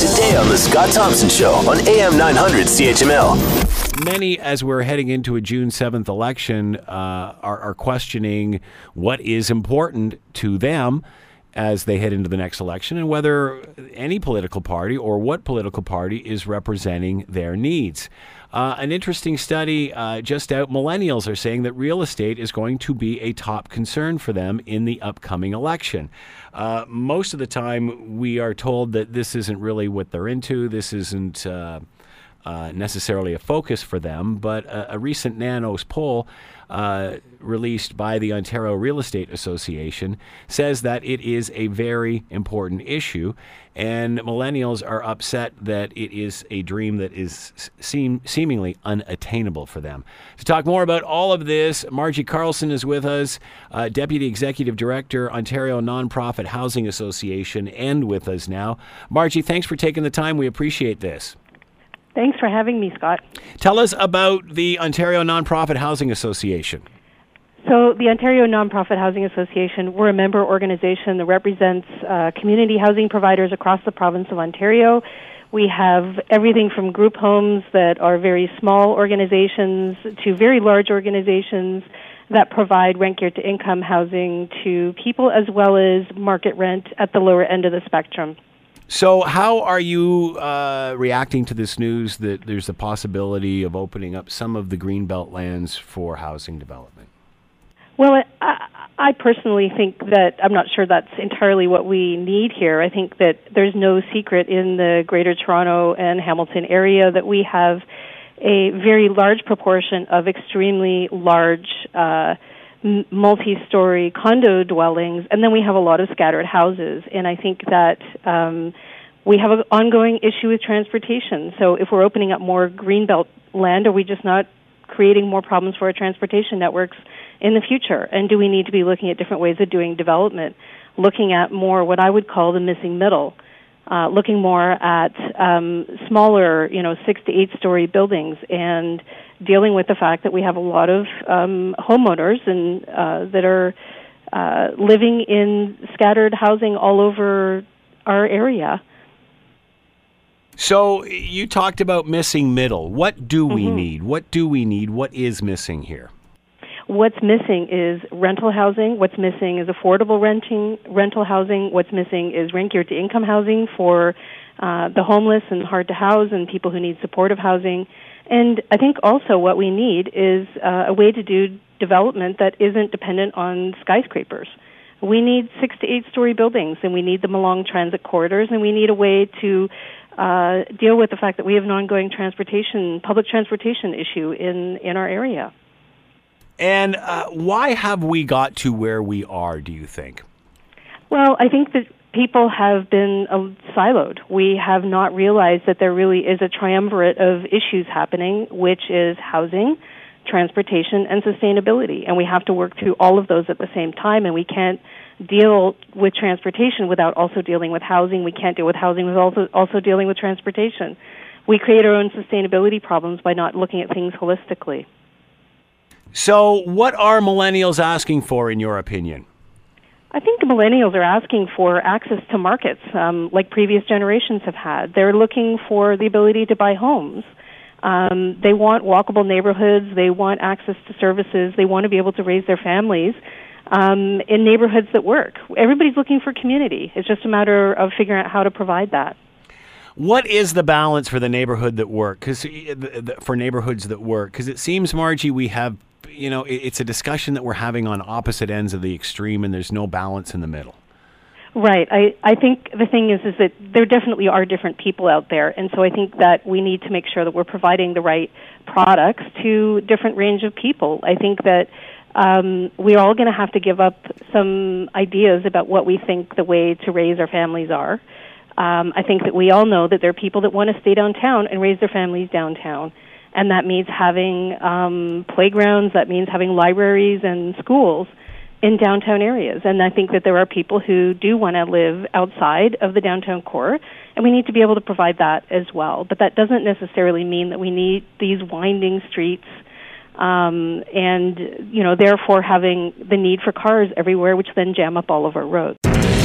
today on The Scott Thompson Show on AM 900 CHML. Many, as we're heading into a June 7th election, uh, are, are questioning what is important to them as they head into the next election and whether any political party or what political party is representing their needs. Uh, an interesting study uh, just out millennials are saying that real estate is going to be a top concern for them in the upcoming election. Uh, most of the time, we are told that this isn't really what they're into. This isn't. Uh, necessarily a focus for them, but a, a recent Nanos poll uh, released by the Ontario Real Estate Association says that it is a very important issue, and millennials are upset that it is a dream that is seem, seemingly unattainable for them. To talk more about all of this, Margie Carlson is with us, uh, Deputy Executive Director, Ontario Nonprofit Housing Association, and with us now. Margie, thanks for taking the time. We appreciate this. Thanks for having me, Scott. Tell us about the Ontario Nonprofit Housing Association. So, the Ontario Nonprofit Housing Association, we're a member organization that represents uh, community housing providers across the province of Ontario. We have everything from group homes that are very small organizations to very large organizations that provide rent geared to income housing to people as well as market rent at the lower end of the spectrum. So, how are you uh, reacting to this news that there's a possibility of opening up some of the greenbelt lands for housing development? Well, I, I personally think that I'm not sure that's entirely what we need here. I think that there's no secret in the Greater Toronto and Hamilton area that we have a very large proportion of extremely large. Uh, multi-story condo dwellings, and then we have a lot of scattered houses. And I think that um, we have an ongoing issue with transportation. So if we're opening up more greenbelt land, are we just not creating more problems for our transportation networks in the future? And do we need to be looking at different ways of doing development, looking at more what I would call the missing middle? Uh, looking more at um, smaller, you know, six to eight story buildings and dealing with the fact that we have a lot of um, homeowners and uh, that are uh, living in scattered housing all over our area. So you talked about missing middle. What do we mm-hmm. need? What do we need? What is missing here? What's missing is rental housing. What's missing is affordable renting rental housing. What's missing is rent geared to income housing for uh, the homeless and hard to house and people who need supportive housing. And I think also what we need is uh, a way to do development that isn't dependent on skyscrapers. We need six to eight story buildings, and we need them along transit corridors, and we need a way to uh, deal with the fact that we have an ongoing transportation, public transportation issue in, in our area. And uh, why have we got to where we are, do you think? Well, I think that people have been uh, siloed. We have not realized that there really is a triumvirate of issues happening, which is housing, transportation, and sustainability. And we have to work through all of those at the same time, and we can't deal with transportation without also dealing with housing. We can't deal with housing without also, also dealing with transportation. We create our own sustainability problems by not looking at things holistically. So, what are millennials asking for, in your opinion? I think millennials are asking for access to markets um, like previous generations have had. They're looking for the ability to buy homes. Um, they want walkable neighborhoods. They want access to services. They want to be able to raise their families um, in neighborhoods that work. Everybody's looking for community. It's just a matter of figuring out how to provide that. What is the balance for the neighborhood that work? Because for neighborhoods that work, because it seems, Margie, we have you know, it's a discussion that we're having on opposite ends of the extreme, and there's no balance in the middle. Right. I, I think the thing is is that there definitely are different people out there, and so I think that we need to make sure that we're providing the right products to different range of people. I think that um, we're all going to have to give up some ideas about what we think the way to raise our families are. Um, I think that we all know that there are people that want to stay downtown and raise their families downtown and that means having um, playgrounds, that means having libraries and schools in downtown areas. And I think that there are people who do want to live outside of the downtown core, and we need to be able to provide that as well. But that doesn't necessarily mean that we need these winding streets. Um, and you know, therefore, having the need for cars everywhere, which then jam up all of our roads.